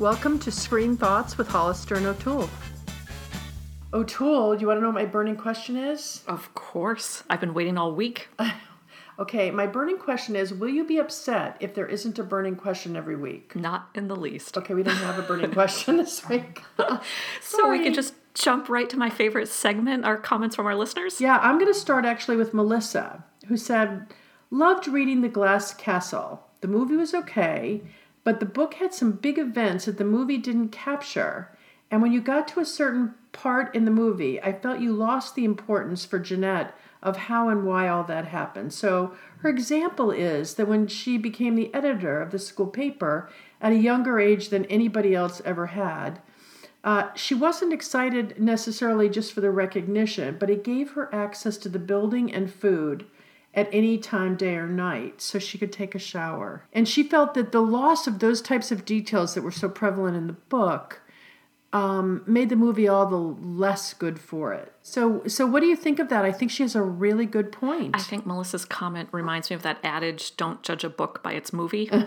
Welcome to Screen Thoughts with Hollister and O'Toole. O'Toole, do you want to know what my burning question is? Of course. I've been waiting all week. Okay, my burning question is Will you be upset if there isn't a burning question every week? Not in the least. Okay, we don't have a burning question this week. So we can just jump right to my favorite segment, our comments from our listeners. Yeah, I'm going to start actually with Melissa, who said, Loved reading The Glass Castle. The movie was okay, but the book had some big events that the movie didn't capture. And when you got to a certain part in the movie, I felt you lost the importance for Jeanette of how and why all that happened. So her example is that when she became the editor of the school paper at a younger age than anybody else ever had, uh, she wasn't excited necessarily just for the recognition, but it gave her access to the building and food at any time, day or night, so she could take a shower. And she felt that the loss of those types of details that were so prevalent in the book um, made the movie all the less good for it. So, so what do you think of that? I think she has a really good point. I think Melissa's comment reminds me of that adage don't judge a book by its movie.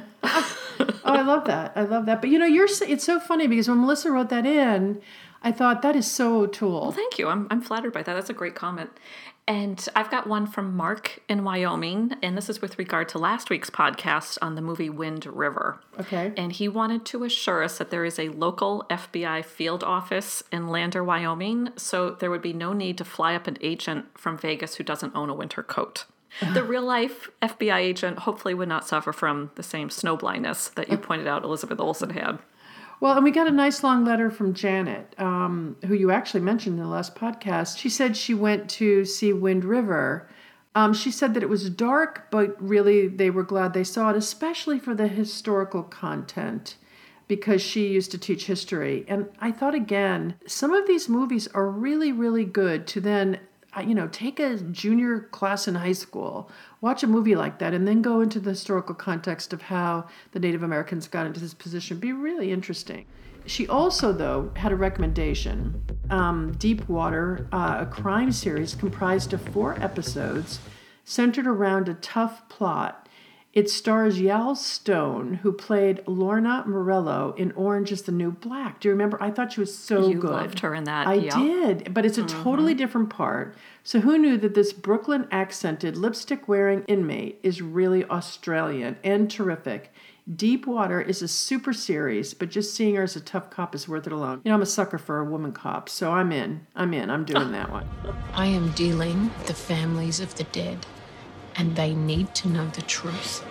Oh, I love that. I love that. But you know, you're it's so funny because when Melissa wrote that in, I thought that is so O'Toole. Well, thank you. I'm, I'm flattered by that. That's a great comment. And I've got one from Mark in Wyoming, and this is with regard to last week's podcast on the movie Wind River. Okay. And he wanted to assure us that there is a local FBI field office in Lander, Wyoming, so there would be no need to fly up an agent from Vegas who doesn't own a winter coat. The real life FBI agent hopefully would not suffer from the same snow blindness that you pointed out Elizabeth Olsen had. Well, and we got a nice long letter from Janet, um, who you actually mentioned in the last podcast. She said she went to see Wind River. Um, she said that it was dark, but really they were glad they saw it, especially for the historical content, because she used to teach history. And I thought again, some of these movies are really, really good to then uh, you know, take a junior class in high school, watch a movie like that, and then go into the historical context of how the Native Americans got into this position. Be really interesting. She also, though, had a recommendation um, Deep Water, uh, a crime series comprised of four episodes centered around a tough plot. It stars Yael Stone, who played Lorna Morello in Orange is the New Black. Do you remember? I thought she was so good. You good. loved her in that, I yeah. did, but it's a mm-hmm. totally different part. So who knew that this Brooklyn accented lipstick wearing inmate is really Australian and terrific? Deep Water is a super series, but just seeing her as a tough cop is worth it alone. You know, I'm a sucker for a woman cop, so I'm in. I'm in. I'm doing that one. I am dealing with the families of the dead, and they need to know the truth.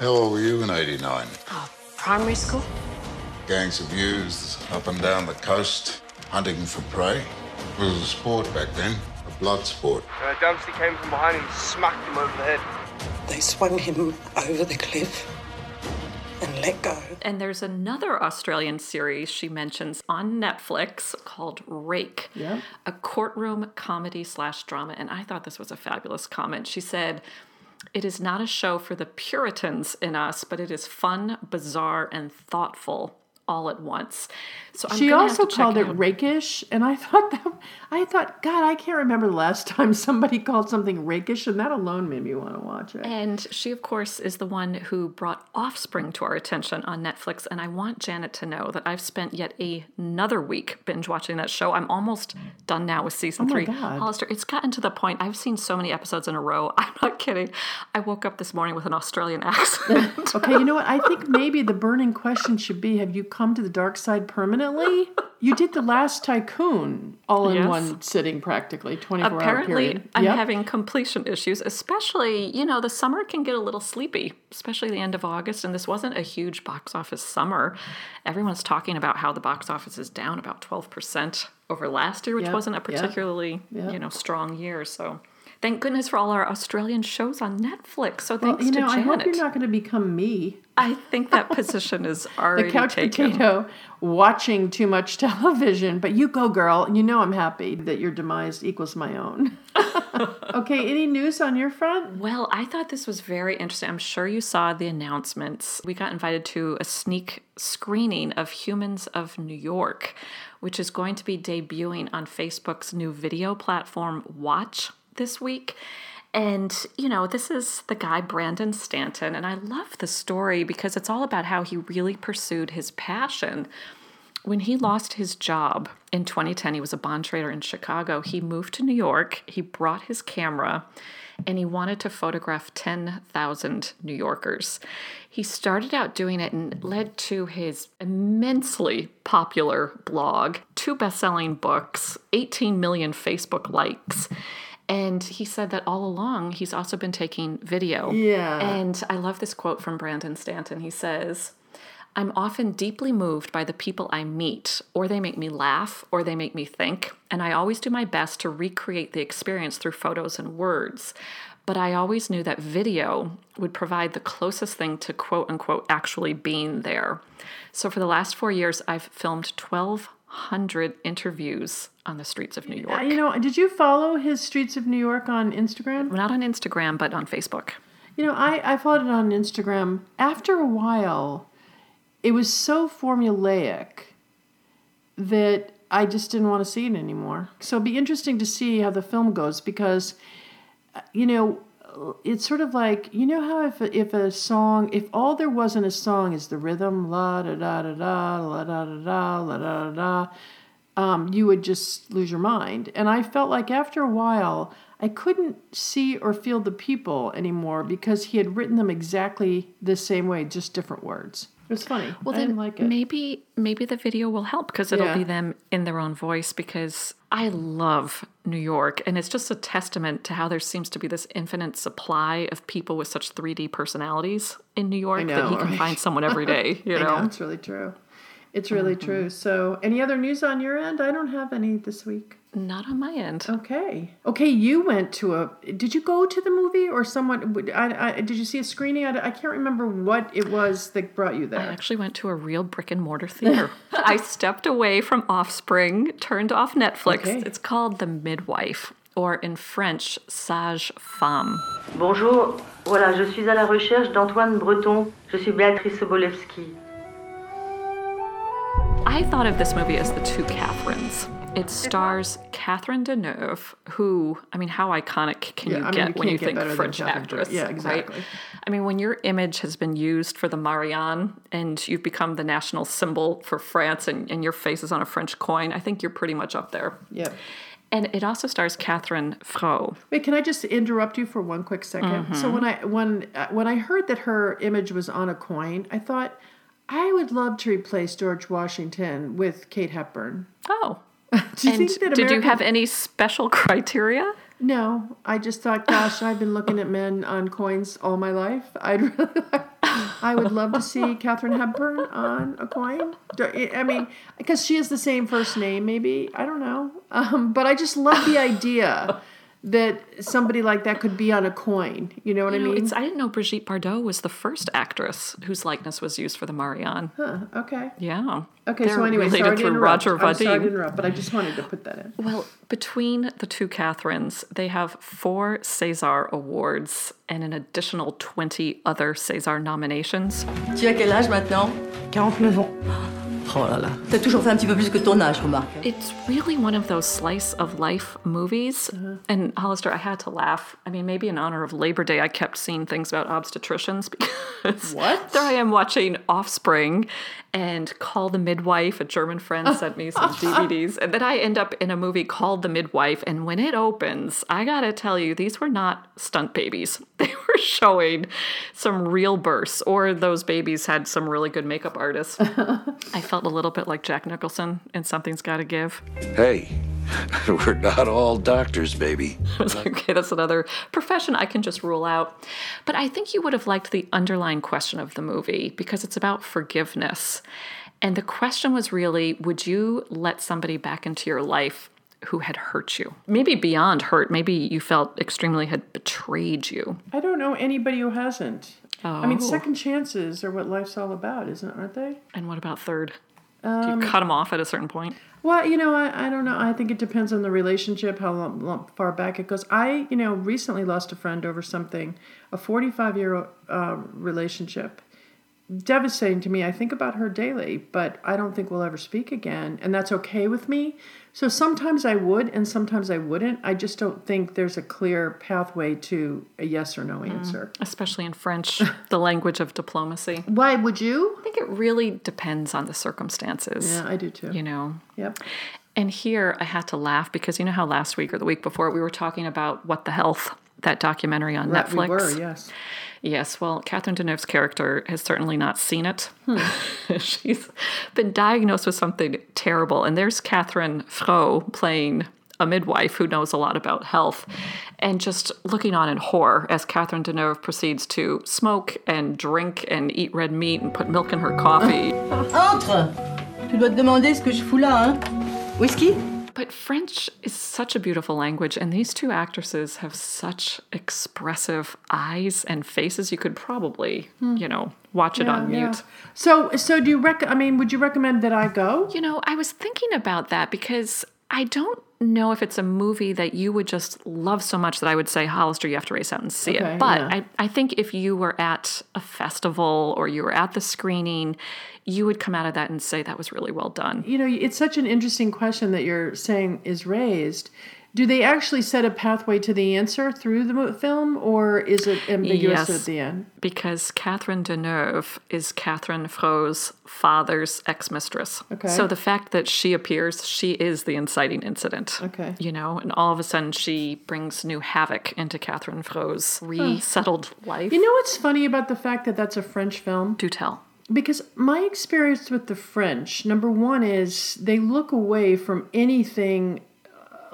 How old were you in 89? Uh, primary school? Gangs of youths up and down the coast, hunting for prey. It was a sport back then, a blood sport. Uh, Dempsey came from behind him and smacked him over the head. They swung him over the cliff and let go. And there's another Australian series she mentions on Netflix called Rake, Yep. a courtroom comedy slash drama. And I thought this was a fabulous comment. She said, It is not a show for the Puritans in us, but it is fun, bizarre, and thoughtful all at once. So I'm she also have to check called it rakish, and I thought that I thought, God, I can't remember the last time somebody called something rakish, and that alone made me want to watch it. And she, of course, is the one who brought Offspring to our attention on Netflix. And I want Janet to know that I've spent yet another week binge watching that show. I'm almost done now with season Oh three. God. Hollister, it's gotten to the point I've seen so many episodes in a row. I'm not kidding. I woke up this morning with an Australian accent. Okay, you know what? I think maybe the burning question should be Have you come to the dark side permanently? You did the last tycoon all in Yes. one sitting, practically, 24 hour Apparently, period. I'm Yep. having completion issues, especially, you know, the summer can get a little sleepy, especially the end of August. And this wasn't a huge box office summer. Everyone's talking about how the box office is down about 12% over last year, which Yep, wasn't a particularly, yep. you know, strong year. So thank goodness for all our Australian shows on Netflix. So Well, thanks you know, to I Janet. hope you're not going to become me, I think that position is already the couch taken. potato, watching too much television. But you go, girl. And you know I'm happy that your demise equals my own. okay, any news on your front? Well, I thought this was very interesting. I'm sure you saw the announcements. We got invited to a sneak screening of Humans of New York, which is going to be debuting on Facebook's new video platform, Watch, this week. And, you know, this is the guy, Brandon Stanton. And I love the story because it's all about how he really pursued his passion. When he lost his job in 2010, he was a bond trader in Chicago. He moved to New York. He brought his camera and he wanted to photograph 10,000 New Yorkers. He started out doing it and led to his immensely popular blog, two best selling books, 18 million Facebook likes. And he said that all along he's also been taking video. Yeah. And I love this quote from Brandon Stanton. He says, I'm often deeply moved by the people I meet, or they make me laugh, or they make me think, and I always do my best to recreate the experience through photos and words. But I always knew that video would provide the closest thing to quote unquote actually being there. So for the last four years, I've filmed 1,200 interviews on the streets of New York. Uh, you know, did you follow his Streets of New York on Instagram? Not on Instagram, but on Facebook. You know, I, I followed it on Instagram. After a while, it was so formulaic that I just didn't want to see it anymore. So it'd be interesting to see how the film goes because, uh, you know, it's sort of like you know how if if a song if all there was in a song is the rhythm la da da da da la da da da la da da da um, you would just lose your mind. And I felt like after a while, I couldn't see or feel the people anymore because he had written them exactly the same way, just different words. It was funny. Well, I then like maybe maybe the video will help because it'll Yeah. be them in their own voice. Because I love New York, and it's just a testament to how there seems to be this infinite supply of people with such 3D personalities in New York that know, he can right? find someone every day. You know, know, it's really true. It's really mm-hmm. true. So, any other news on your end? I don't have any this week. not on my end. Okay. Okay, you went to a. Did you go to the movie or someone? I, I, did you see a screening? I, I can't remember what it was that brought you there. I actually went to a real brick and mortar theater. I stepped away from Offspring, turned off Netflix. Okay. It's called The Midwife, or in French, Sage Femme. Bonjour, voilà, je suis à la recherche d'Antoine Breton. Je suis Béatrice Sobolewski. I thought of this movie as the two Catherines. It stars Catherine Deneuve, who, I mean, how iconic can Yeah, you I mean, get you when you get think French actress? Yeah, right? exactly. I mean, when your image has been used for the Marianne and you've become the national symbol for France and, and your face is on a French coin, I think you're pretty much up there. Yep. And it also stars Catherine Frot. Wait, can I just interrupt you for one quick 2nd So when I when uh, when I heard that her image was on a coin, I thought I would love to replace George Washington with Kate Hepburn. Oh. Do you And think that did you have any special criteria? No, I just thought, gosh, I've been looking at men on coins all my life. I'd really, like, I would love to see Katharine Hepburn on a coin. I mean, because she has the same first name, maybe I don't know. Um, but I just love the idea that somebody like that could be on a coin. You know what You know, I mean? it's, I didn't know Brigitte Bardot was the first actress whose likeness was used for the Marianne. Huh, okay. Yeah. Okay. They're so anyway, related sorry to through interrupt. Roger I'm sorry to interrupt, but I just wanted to put that in. Well, between the two Catherines, they have four César Awards and an additional 20 other César nominations. Tu as quel âge maintenant 49 ans. Oh là là. T'as toujours fait un petit peu plus que ton âge, remarque. It's really one of those slice of life movies. Uh-huh. And Hollister, I had to laugh. I mean, maybe in honor of Labor Day, I kept seeing things about obstetricians because What? there I am watching Offspring and Call the Midwife. A German friend sent me some DVDs. And then I end up in a movie called The Midwife. And when it opens, I gotta tell you, these were not stunt babies. They were showing some real births, or those babies had some really good makeup artists. I felt a little bit like Jack Nicholson in Something's Gotta Give. Hey, we're not all doctors, baby. I was like, okay, that's another profession I can just rule out. But I think you would have liked the underlying question of the movie because it's about forgiveness. And the question was really would you let somebody back into your life who had hurt you? Maybe beyond hurt, maybe you felt extremely had betrayed you. I don't know anybody who hasn't. I mean, Oh. second chances are what life's all about, isn't it? Aren't they? And what about third? Do you cut them off at a certain point? Well, you know, I, I don't know. I think it depends on the relationship, how long, long, far back it goes. I, you know, recently lost a friend over something, a 45 year uh, relationship devastating to me. I think about her daily, but I don't think we'll ever speak again, and that's okay with me. So sometimes I would, and sometimes I wouldn't. I just don't think there's a clear pathway to a yes or no Mm. answer. Especially in French, the language of diplomacy. Why would you? I think it really depends on the circumstances. Yeah, I do too. You know, Yep. And here I had to laugh because you know how last week or the week before we were talking about What the Health, that documentary on Right, Netflix. we were, yes. Yes, well, Catherine Deneuve's character has certainly not seen it. Hmm. She's been diagnosed with something terrible. And there's Catherine Frot playing a midwife who knows a lot about health and just looking on in horror as Catherine Deneuve proceeds to smoke and drink and eat red meat and put milk in her coffee. Entre Tu dois te demander ce que je fous là, hein Whisky But French is such a beautiful language, and these two actresses have such expressive eyes and faces. You could probably, you know, watch it on Hmm. Mute. yeah. So, so do you rec? I mean, would you recommend that I go? You know, I was thinking about that because I don't know if it's a movie that you would just love so much that I would say, Hollister, you have to race out and see Okay, it. But yeah. I, I think if you were at a festival or you were at the screening, you would come out of that and say that was really well done. You know, it's such an interesting question that you're saying is raised. Do they actually set a pathway to the answer through the film, or is it ambiguous Yes. at the end? Because Catherine Deneuve is Catherine Frot's father's ex mistress. Okay. So the fact that she appears, she is the inciting incident. Okay. You know, and all of a sudden she brings new havoc into Catherine Frot's resettled life. You know what's funny about the fact that that's a French film? Do tell. Because my experience with the French, number one, is they look away from anything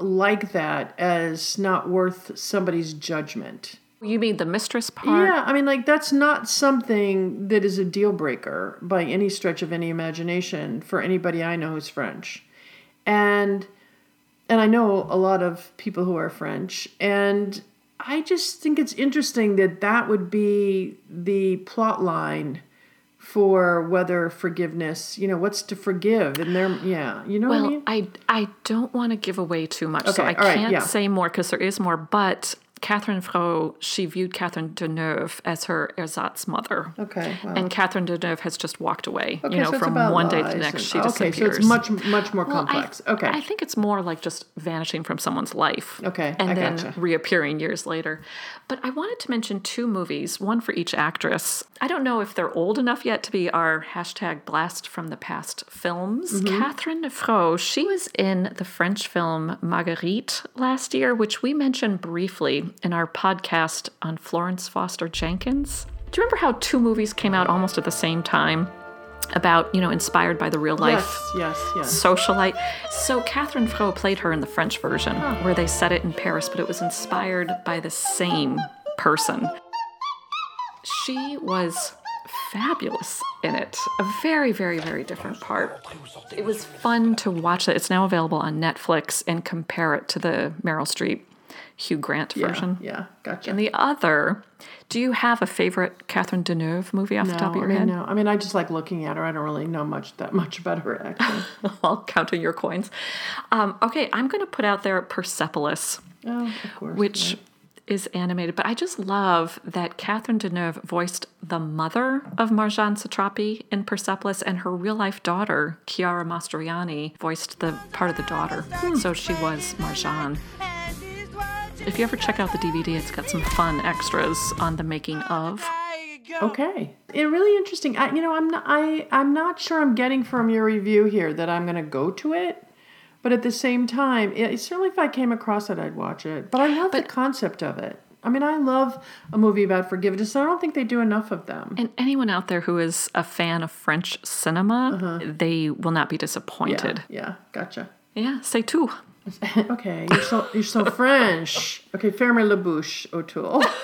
like that as not worth somebody's judgment. You mean the mistress part? Yeah, I mean, like that's not something that is a deal breaker by any stretch of any imagination for anybody I know who's French, and and I know a lot of people who are French, and I just think it's interesting that that would be the plot line for whether forgiveness, you know, what's to forgive, and there, yeah, you know what I Well, mean. I I don't want to give away too much, okay, so I all right, can't yeah. say more because there is more. But Catherine Frot, she viewed Catherine Deneuve as her ersatz mother. Okay, wow. And Catherine Deneuve has just walked away. Okay, you know, so it's from about one day to the next, and- she okay, disappears. so it's much much more Well, I- complex. okay, I think it's more like just vanishing from someone's life. Okay, And I then gotcha. reappearing years later. But I wanted to mention two movies, one for each actress. I don't know if they're old enough yet to be our hashtag blast from the past films. Mm-hmm. Catherine Frot, she was in the French film Marguerite last year, which we mentioned briefly in our podcast on Florence Foster Jenkins. Do you remember how two movies came out almost at the same time? About, you know, inspired by the real life yes, yes, yes. socialite. So Catherine Frot played her in the French version, where they set it in Paris, but it was inspired by the same person. She was fabulous in it. A very, very, very different part. It was fun to watch that. It's now available on Netflix and compare it to the Meryl Streep Hugh Grant Yeah, version. yeah, gotcha. And the other, do you have a favorite Catherine Deneuve movie off the top of your I mean, head? no. I mean, I just like looking at her. I don't really know much that much about her acting. while counting your coins. Um, okay, I'm going to put out there Persepolis, oh, of course. which right. is animated, but I just love that Catherine Deneuve voiced the mother of Marjane Satrapi in Persepolis, and her real life daughter, Chiara Mastroianni, voiced the part of the daughter. So she was Marjane. If you ever check out the DVD, it's got some fun extras on the making of. Okay, it really interesting. I, you know, I'm not. I I'm not sure I'm getting from your review here that I'm going to go to it, but at the same time, it, certainly if I came across it, I'd watch it. But I love the concept of it. I mean, I love a movie about forgiveness. I don't think they do enough of them. And anyone out there who is a fan of French cinema, they will not be disappointed. Uh-huh. Yeah, gotcha. Yeah, say two. Okay, you're so you're so French. Okay, ferme la bouche, O'Toole.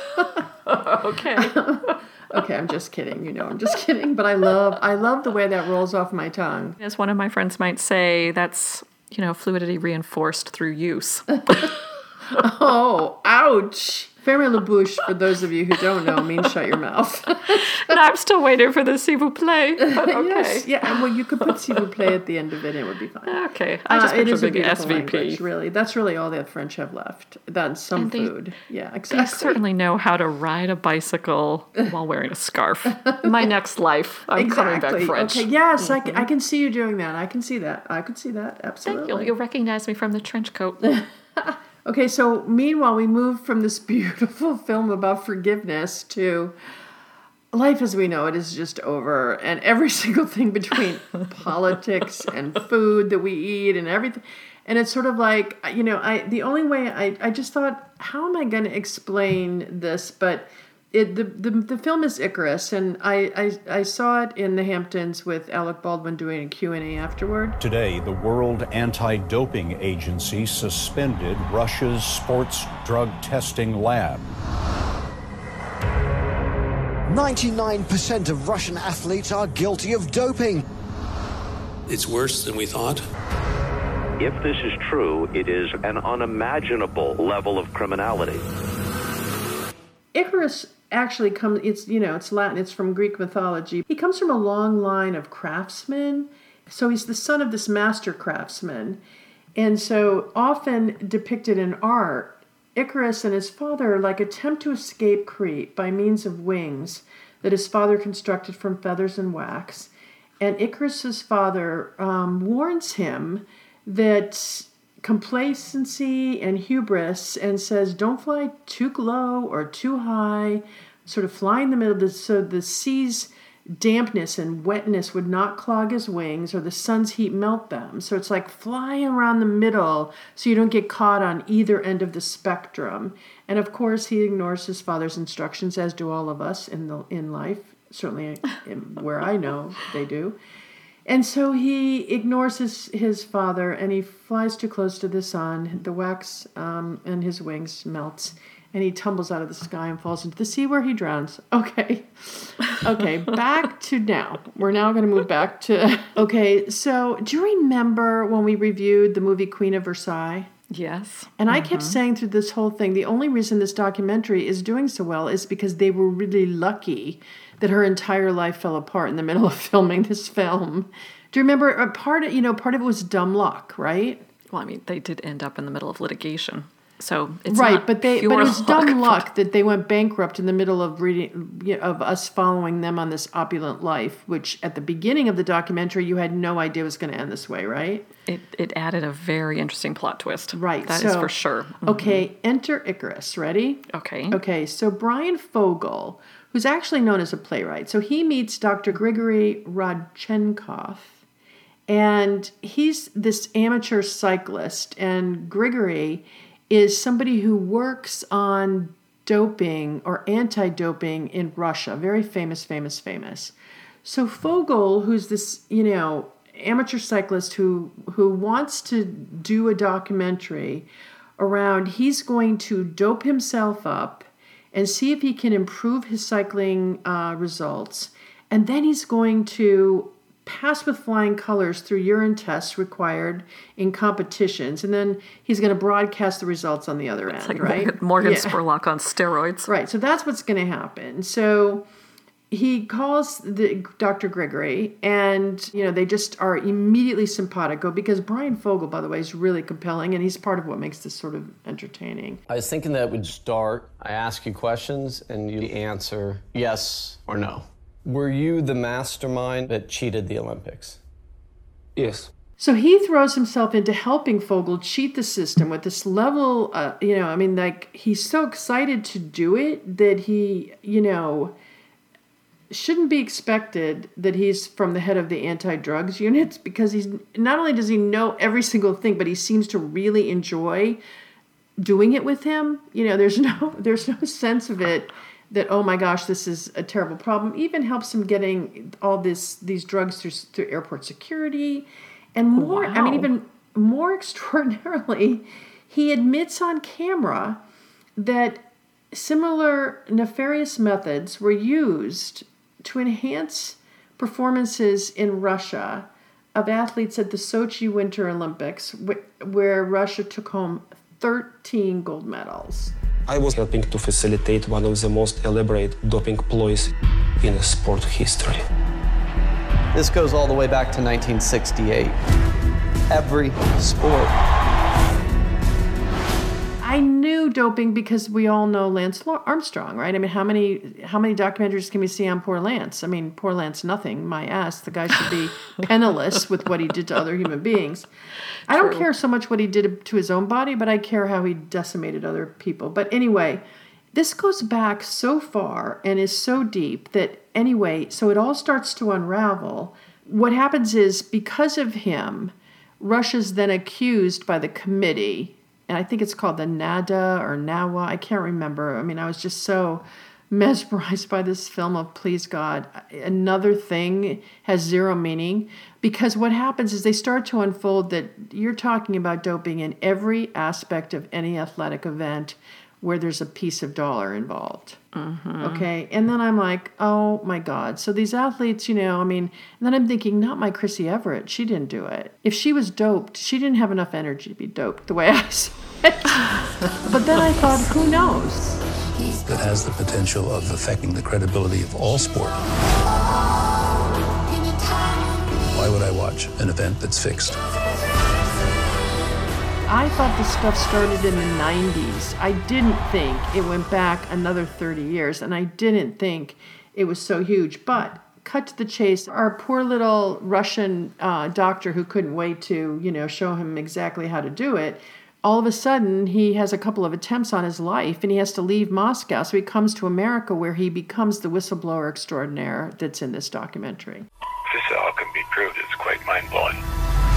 Okay. Okay, I'm just kidding. You know, I'm just kidding. But I love I love the way that rolls off my tongue. As one of my friends might say, that's, you know, fluidity reinforced through use. Oh, ouch! Ferme la bouche, for those of you who don't know, means shut your mouth. and I'm still waiting for the s'il vous plaît. Okay. yes, yeah, and well, you could put s'il vous plaît at the end of it, and it would be fine. Okay, I just Uh, it is a big beautiful SVP. language, really. That's really all that French have left. That's some they- food. Yeah, They exactly. certainly know how to ride a bicycle while wearing a scarf. My next life, I'm coming back French. Okay, yes, I, can, I can see you doing that. I can see that. I could see that. Absolutely. You'll, you'll recognize me from the trench coat. Okay, so meanwhile, we move from this beautiful film about forgiveness to life as we know it is just over, and every single thing between politics and food that we eat and everything. And it's sort of like, you know, I the only way I, I just thought, how am I going to explain this? But it the, the the film is Icarus, and I, I I saw it in the Hamptons with Alec Baldwin doing a Q and A afterward. Today, the World Anti Doping Agency suspended Russia's sports drug testing lab. 99% of Russian athletes are guilty of doping. It's worse than we thought. If this is true, it is an unimaginable level of criminality. Icarus actually comes it's you know it's Latin it's from Greek mythology. He comes from a long line of craftsmen. So he's the son of this master craftsman. And so often depicted in art, Icarus and his father like attempt to escape Crete by means of wings that his father constructed from feathers and wax. And Icarus's father um, warns him that complacency and hubris and says don't fly too low or too high. Sort of fly in the middle the, so the sea's dampness and wetness would not clog his wings or the sun's heat melt them. So it's like fly around the middle so you don't get caught on either end of the spectrum. And of course he ignores his father's instructions as do all of us in the in life certainly in, where i know they do and so he ignores his, his father and he flies too close to the sun. The wax um, and his wings melts and he tumbles out of the sky and falls into the sea where he drowns. Okay. Okay, back to now. We're now going to move back to. Okay, so do you remember when we reviewed the movie Queen of Versailles? Yes. And I kept saying through this whole thing, the only reason this documentary is doing so well is because they were really lucky that her entire life fell apart in the middle of filming this film. Do you remember a part of you know part of it was dumb luck, right? Well, I mean, they did end up in the middle of litigation, so it's right, but they but it was luck, dumb luck that they went bankrupt in the middle of reading you know, of us following them on this opulent life, which at the beginning of the documentary you had no idea was going to end this way, right? It it added a very interesting plot twist. Right, that is so- for sure. Mhm. Okay, enter Icarus. Ready? Okay. Okay, so Bryan Fogel, who's actually known as a playwright, so he meets Dr. Grigory Rodchenkov, and he's this amateur cyclist, and Grigory is somebody who works on doping or anti-doping in Russia. Very famous, famous, famous. So Fogel, who's this, you know, amateur cyclist who who wants to do a documentary around he's going to dope himself up and see if he can improve his cycling uh, results and then he's going to pass with flying colors through urine tests required in competitions and then he's going to broadcast the results on the other end like right Morgan, Morgan Yeah. Spurlock on steroids. Right. So that's what's going to happen. So he calls the Dr. Gregory, and you know they just are immediately simpatico because Bryan Fogel, by the way, is really compelling, and he's part of what makes this sort of entertaining. I was thinking that it would start. I ask you questions and you answer yes or no. Were you the mastermind that cheated the Olympics? Yes. So he throws himself into helping Fogel cheat the system with this level, uh, you know, I mean, like he's so excited to do it that he, you know, shouldn't be expected that he's from the head of the anti-drugs units because he's not only does he know every single thing, but he seems to really enjoy doing it with him. You know, there's no there's no sense of it that oh my gosh, this is a terrible problem. Even helps him getting all this these drugs through through airport security, and oh, more. I mean, even more extraordinarily, he admits on camera that similar nefarious methods were used to enhance performances in Russia of athletes at the Sochi Winter Olympics, wh- where Russia took home 13 gold medals. I was helping to facilitate one of the most elaborate doping ploys in sport history. This goes all the way back to 1968. Every sport. Doping because we all know Lance Armstrong, right? I mean, how many how many documentaries can we see on poor Lance? I mean, poor Lance, nothing. My ass, the guy should be penniless with what he did to other human beings. I don't care so much what he did to his own body, but I care how he decimated other people. But anyway, this goes back so far and is so deep that anyway, so it all starts to unravel. What happens is because of him, Russia's then accused by the committee I think it's called the Nada or Nawa. I can't remember. I mean, I was just so mesmerized by this film of Please God. Another thing has zero meaning because what happens is they start to unfold that you're talking about doping in every aspect of any athletic event where there's a piece of dollar involved. Mm-hmm. Okay. And then I'm like, oh my God. So these athletes, you know, I mean, and then I'm thinking, not my Chrissy Everett. She didn't do it. If she was doped, she didn't have enough energy to be doped the way I saw it. but then I thought, who knows? That has the potential of affecting the credibility of all sport. Why would I watch an event that's fixed? I thought this stuff started in the 90s. I didn't think it went back another 30 years, and I didn't think it was so huge. But cut to the chase, our poor little Russian uh, doctor who couldn't wait to, you know, show him exactly how to do it. All of a sudden, he has a couple of attempts on his life and he has to leave Moscow. So he comes to America where he becomes the whistleblower extraordinaire that's in this documentary. This all can be proved, it's quite mind blowing.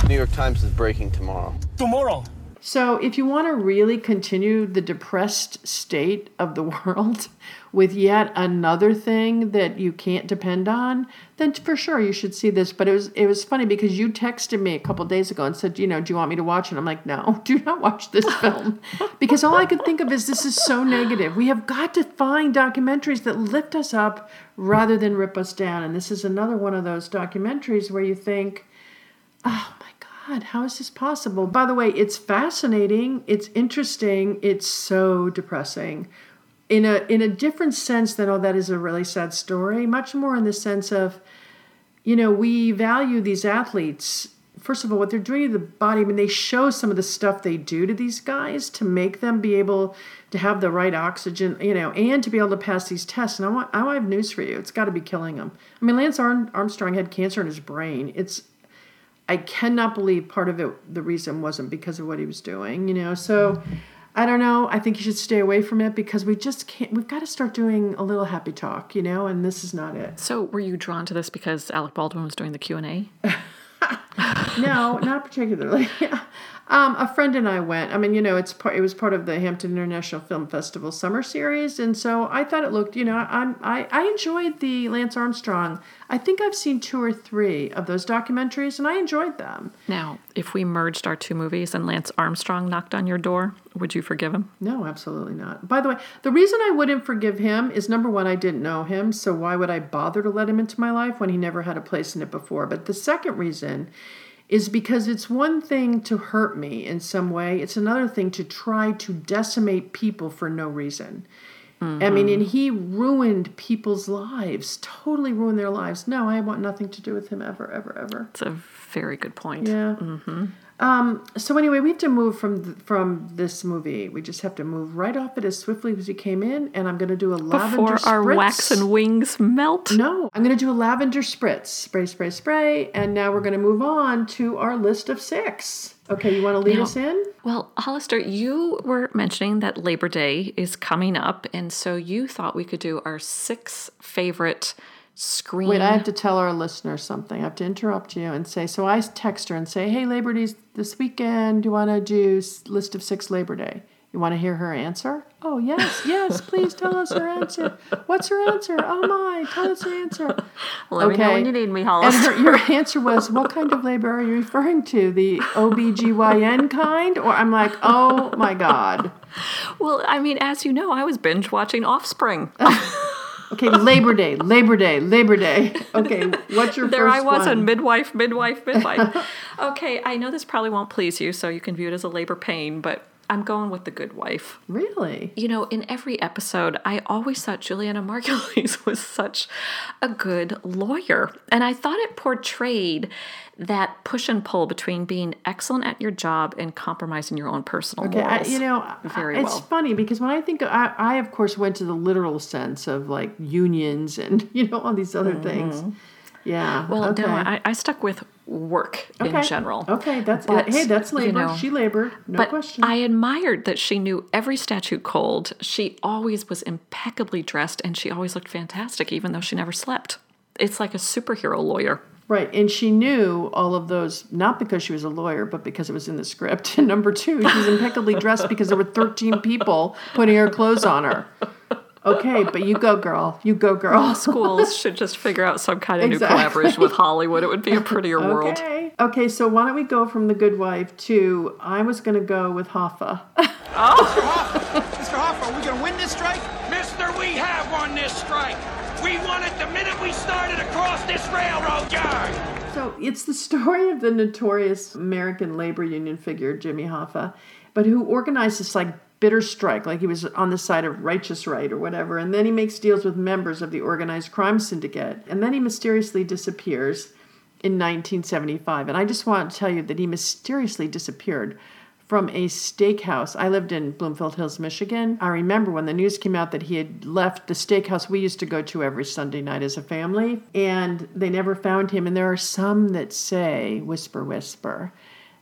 New York Times is breaking tomorrow. Tomorrow? So, if you want to really continue the depressed state of the world with yet another thing that you can't depend on, then for sure you should see this. But it was it was funny because you texted me a couple days ago and said, you know, do you want me to watch it? I'm like, no, do not watch this film, because all I could think of is this is so negative. We have got to find documentaries that lift us up rather than rip us down. And this is another one of those documentaries where you think, oh God, how is this possible? By the way, it's fascinating, it's interesting, it's so depressing. In a in a different sense than oh that is a really sad story, much more in the sense of, you know, we value these athletes. First of all, what they're doing to the body, I mean, they show some of the stuff they do to these guys to make them be able to have the right oxygen, you know, and to be able to pass these tests. And I want, I have news for you. It's got to be killing them. I mean, Lance Armstrong had cancer in his brain. It's I cannot believe part of it, the reason wasn't because of what he was doing, you know. So I don't know. I think you should stay away from it because we just can't, we've got to start doing a little happy talk, you know, and this is not it. So were you drawn to this because Alec Baldwin was doing the Q&A? no, not particularly. Um, a friend and I went. I mean, you know, it's part. It was part of the Hampton International Film Festival summer series, and so I thought it looked. You know, I'm, I I enjoyed the Lance Armstrong. I think I've seen two or three of those documentaries, and I enjoyed them. Now, if we merged our two movies and Lance Armstrong knocked on your door, would you forgive him? No, absolutely not. By the way, the reason I wouldn't forgive him is number one, I didn't know him, so why would I bother to let him into my life when he never had a place in it before? But the second reason is because it's one thing to hurt me in some way, it's another thing to try to decimate people for no reason. Mm-hmm. I mean, and he ruined people's lives, totally ruined their lives. No, I want nothing to do with him ever, ever, ever. It's a very good point. Yeah. Mm-hmm. Um, so anyway, we have to move from the, from this movie. We just have to move right off it as swiftly as we came in, and I'm going to do a lavender spritz. before our wax and wings melt. No, I'm going to do a lavender spritz, spray, spray, spray, and now we're going to move on to our list of six. Okay, you want to lead now, us in? Well, Hollister, you were mentioning that Labor Day is coming up, and so you thought we could do our six favorite screen. Wait, I have to tell our listeners something. I have to interrupt you and say, so I text her and say, hey, Labor Day's this weekend. Do you want to do list of six Labor Day? You want to hear her answer? Oh, yes, yes, please tell us her answer. What's her answer? Oh, my, tell us her answer. Let okay. me know when you need me, Hollis. And her, your answer was, what kind of labor are you referring to? The OBGYN kind? Or I'm like, oh, my God. Well, I mean, as you know, I was binge watching Offspring. Okay, Labor Day, Labor Day, Labor Day. Okay, what's your there I was one? on midwife, midwife, midwife. okay, I know this probably won't please you, so you can view it as a labor pain, but I'm going with the good wife. Really? You know, in every episode, I always thought Julianna Margulies was such a good lawyer. And I thought it portrayed that push and pull between being excellent at your job and compromising your own personal Okay, I, morals. you know, very it's well. funny because when I think, I, I of course went to the literal sense of like unions and you know all these other mm-hmm. things. Yeah. Well, okay. no, I, I stuck with work in general. Okay, that's But, hey, that's you labor. know, she labored, no but question. I admired that she knew every statute cold. She always was impeccably dressed and she always looked fantastic, even though she never slept. It's like a superhero lawyer. Right, and she knew all of those not because she was a lawyer, but because it was in the script. And number two, she was impeccably dressed because there were 13 people putting her clothes on her. Okay, but you go, girl. You go, girl. Law schools should just figure out some kind of Exactly. new collaboration with Hollywood. It would be a prettier world. Okay. Okay, so why don't we go from The Good Wife to I was going to go with Hoffa. Mr. Hoffa. Mr. Hoffa, are we going to win this strike? Mister, we have won this strike. This railroad yard. So it's the story of the notorious American labor union figure, Jimmy Hoffa, but who organized this like bitter strike, like he was on the side of righteous right or whatever. And then he makes deals with members of the organized crime syndicate. And then he mysteriously disappears in 1975. And I just want to tell you that he mysteriously disappeared from a steakhouse. I lived in Bloomfield Hills, Michigan. I remember when the news came out that he had left the steakhouse we used to go to every Sunday night as a family, and they never found him. And there are some that say, whisper, whisper,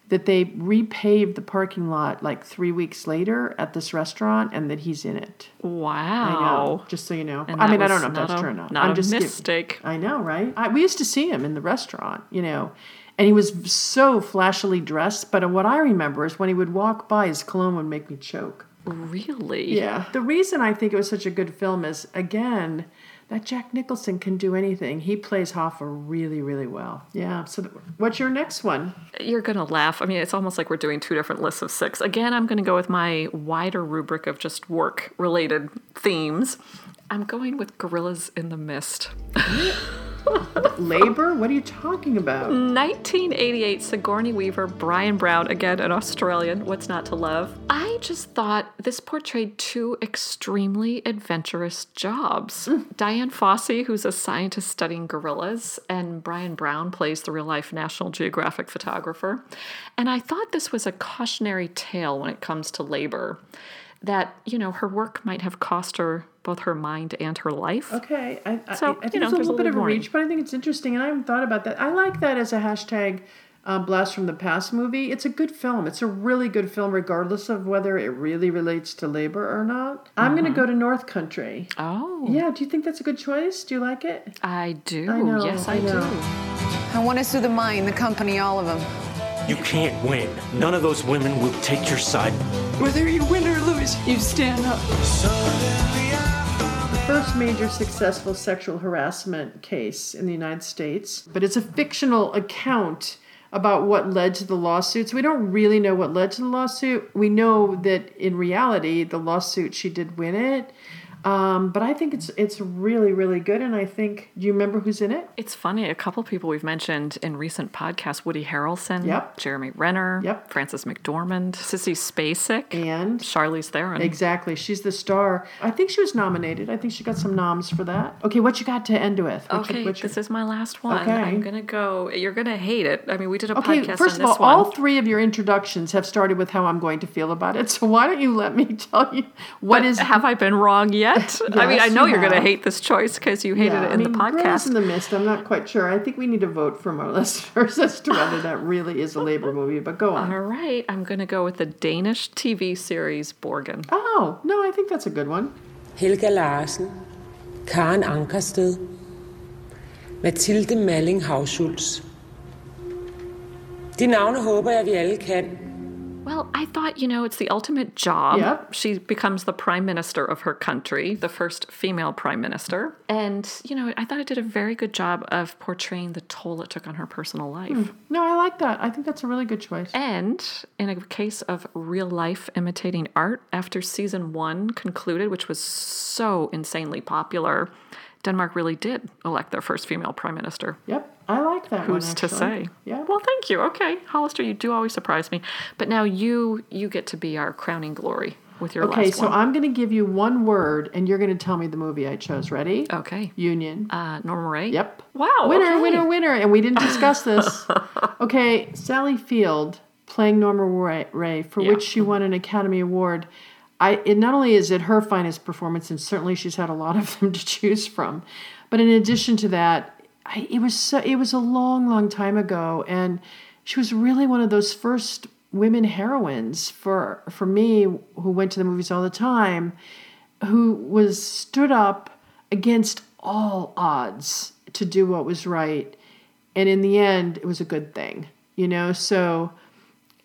that they repaved the parking lot like three weeks later at this restaurant and that he's in it. Wow. I know. Just so you know. And I mean, I don't know if that's a- true or not. not I'm a just giving- mistake. I know, right? I, we used to see him in the restaurant, you know, and he was so flashily dressed. But what I remember is when he would walk by, his cologne would make me choke. Really? Yeah. The reason I think it was such a good film is, again, that Jack Nicholson can do anything. He plays Hoffa really, really well. Yeah. So, th- what's your next one? You're going to laugh. I mean, it's almost like we're doing two different lists of six. Again, I'm going to go with my wider rubric of just work related themes. I'm going with Gorillas in the Mist. Labor? What are you talking about? 1988, Sigourney Weaver, Bryan Brown, again an Australian, What's Not to Love. I just thought this portrayed two extremely adventurous jobs. Mm. Dian Fossey, who's a scientist studying gorillas, and Bryan Brown plays the real life National Geographic photographer. And I thought this was a cautionary tale when it comes to labor. That, you know, her work might have cost her both her mind and her life. Okay, I, I, So, I think you know, it's a there's a little bit of a reach, but I think it's interesting, and I haven't thought about that. I like that as a hashtag uh, blast from the past movie. It's a good film. It's a really good film, regardless of whether it really relates to labor or not. I'm going to go to North Country. Oh, Yeah, do you think that's a good choice? Do you like it? I do. I know, yes, I I, know. do. I want to sue the mine, the company, all of them. You can't win. None of those women will take your side. Whether you win or lose, you stand up. The first major successful sexual harassment case in the United States, but it's a fictional account about what led to the lawsuits. We don't really know what led to the lawsuit. We know that in reality, the lawsuit she did win it. Um, but I think it's it's really really good, and I think. Do you remember who's in it? It's funny. A couple people we've mentioned in recent podcasts: Woody Harrelson, Yep. Jeremy Renner, Yep. Frances McDormand, Sissy Spacek, and Charlize Theron. Exactly, she's the star. I think she was nominated. I think she got some noms for that. Okay, what you got to end with? What Okay, you- this is my last one. Okay. I'm gonna go. You're gonna hate it. I mean, we did a Okay, podcast first on of all, one. all three of your introductions have started with how I'm going to feel about it. So why don't you let me tell you what But is? have I been wrong yet? I mean, I know you you're going to hate this choice because you hated Yeah, it I in mean, the podcast. in the Mist. I'm not quite sure. I think we need to vote from our listeners as to whether that really is a labor movie. But go on. All right, I'm going to go with the Danish TV series Borgen. Oh no, I think that's a good one. Helga Larsen, Karen Ankersted, Mathilde Malling Havschultz. De navne håber jeg, vi alle kan. Well, I thought, you know, it's the ultimate job. Yep. She becomes the prime minister of her country, the first female prime minister. And, you know, I thought it did a very good job of portraying the toll it took on her personal life. Hmm. No, I like that. I think that's a really good choice. And in a case of real life imitating art, after season one concluded, which was so insanely popular, Denmark really did elect their first female prime minister. Yep, I like that Who's one. to say? Yeah. Well, thank you. Okay, Hollister, you do always surprise me. But now you you get to be our crowning glory with your Okay, so one. I'm going to give you one word, and you're going to tell me the movie I chose. Ready? Okay. Union. Uh, Norma Rae. Yep. Wow. winner, okay. winner, winner. And we didn't discuss this. okay, Sally Field playing Norma Rae, Rae for Yeah. which she won an Academy Award. I it not only is it her finest performance, and certainly she's had a lot of them to choose from, but in addition to that, I, it was so it was a long, long time ago, and she was really one of those first women heroines for for me who went to the movies all the time, who was stood up against all odds to do what was right, and in the end, it was a good thing, you know. So.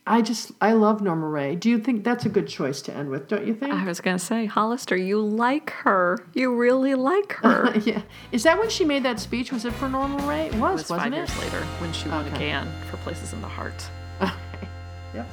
I just I love Norma Rae. Do you think that's a good choice to end with? Don't you think? I was going to say, Hollister, you like her. You really like her. yeah. Is that when she made that speech? Was it for Norma Rae? It was, it was wasn't five it? years later when she won Okay. again for Places in the Heart. Okay. Yep.